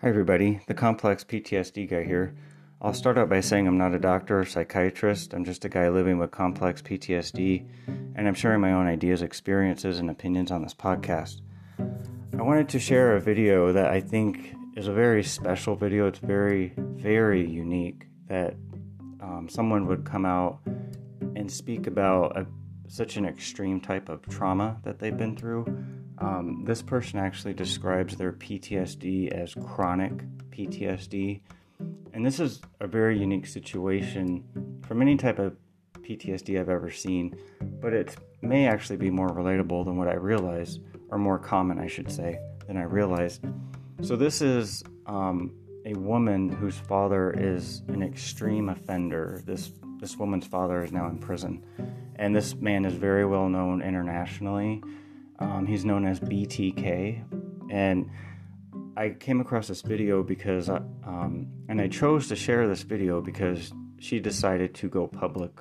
Hi, everybody. The complex PTSD guy here. I'll start out by saying I'm not a doctor or psychiatrist. I'm just a guy living with complex PTSD, and I'm sharing my own ideas, experiences, and opinions on this podcast. I wanted to share a video that I think is a very special video. It's very, very unique that um, someone would come out and speak about a, such an extreme type of trauma that they've been through um, this person actually describes their PTSD as chronic PTSD. And this is a very unique situation from any type of PTSD I've ever seen, but it may actually be more relatable than what I realized, or more common, I should say, than I realized. So, this is um, a woman whose father is an extreme offender. This, this woman's father is now in prison, and this man is very well known internationally. Um, he's known as BTK, and I came across this video because, I, um, and I chose to share this video because she decided to go public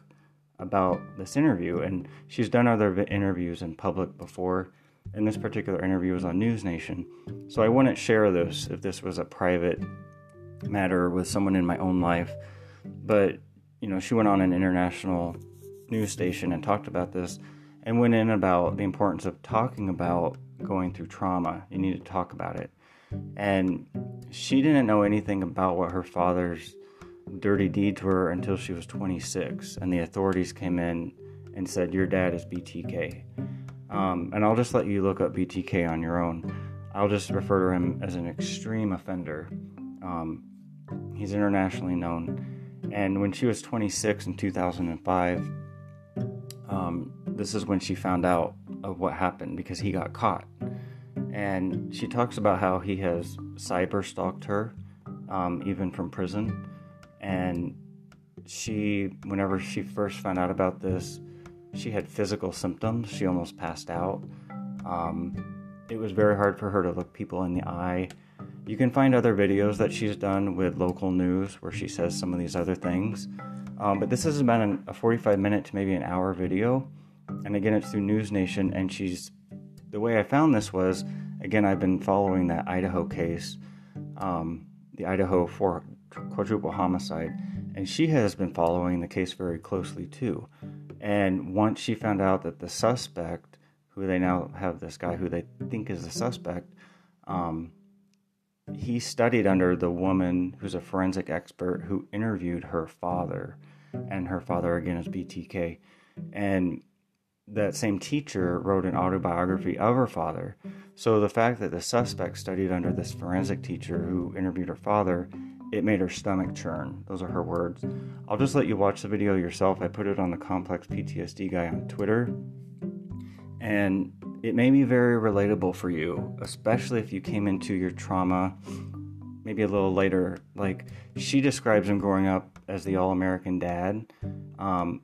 about this interview, and she's done other interviews in public before. And this particular interview was on News Nation, so I wouldn't share this if this was a private matter with someone in my own life. But you know, she went on an international news station and talked about this and went in about the importance of talking about going through trauma. You need to talk about it. And she didn't know anything about what her father's dirty deeds were until she was 26. And the authorities came in and said, Your dad is BTK. Um, and I'll just let you look up BTK on your own. I'll just refer to him as an extreme offender. Um, he's internationally known. And when she was 26 in 2005, um, this is when she found out of what happened because he got caught. And she talks about how he has cyber stalked her, um, even from prison. And she, whenever she first found out about this, she had physical symptoms. She almost passed out. Um, it was very hard for her to look people in the eye. You can find other videos that she's done with local news where she says some of these other things. Um, but this has been a 45 minute to maybe an hour video and again it's through News Nation. And she's the way I found this was again I've been following that Idaho case, um, the Idaho for quadruple homicide, and she has been following the case very closely too. And once she found out that the suspect, who they now have this guy who they think is the suspect, um, he studied under the woman who's a forensic expert who interviewed her father, and her father again is BTK, and that same teacher wrote an autobiography of her father. So the fact that the suspect studied under this forensic teacher who interviewed her father, it made her stomach churn. Those are her words. I'll just let you watch the video yourself. I put it on the Complex PTSD guy on Twitter. And it may be very relatable for you, especially if you came into your trauma maybe a little later. Like she describes him growing up as the all American dad. Um,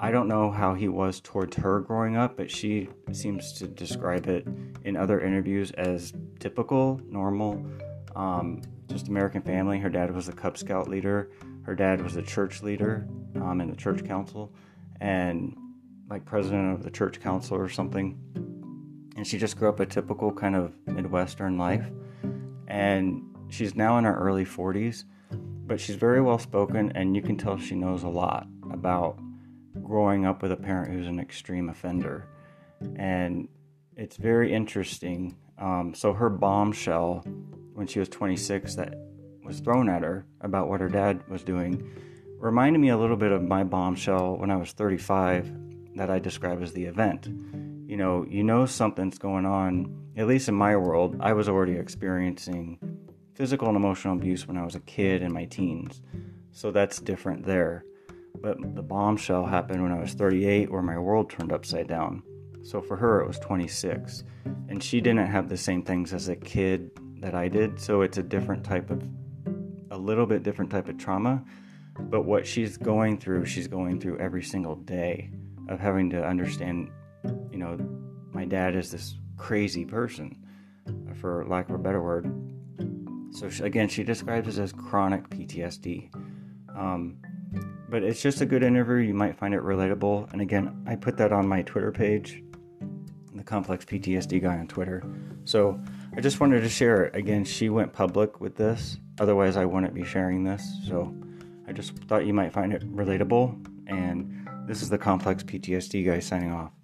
I don't know how he was towards her growing up, but she seems to describe it in other interviews as typical, normal, um, just American family. Her dad was a Cub Scout leader, her dad was a church leader um, in the church council, and like president of the church council or something. And she just grew up a typical kind of Midwestern life. And she's now in her early 40s, but she's very well spoken, and you can tell she knows a lot about growing up with a parent who's an extreme offender. And it's very interesting. Um, so, her bombshell when she was 26 that was thrown at her about what her dad was doing reminded me a little bit of my bombshell when I was 35 that I describe as the event. You know, you know something's going on, at least in my world. I was already experiencing physical and emotional abuse when I was a kid in my teens. So that's different there. But the bombshell happened when I was 38, where my world turned upside down. So for her, it was 26. And she didn't have the same things as a kid that I did. So it's a different type of, a little bit different type of trauma. But what she's going through, she's going through every single day of having to understand, you know, my dad is this crazy person, for lack of a better word. So she, again, she describes it as chronic PTSD. Um, but it's just a good interview. You might find it relatable. And again, I put that on my Twitter page, the Complex PTSD guy on Twitter. So I just wanted to share it. Again, she went public with this. Otherwise, I wouldn't be sharing this. So I just thought you might find it relatable. And this is the Complex PTSD guy signing off.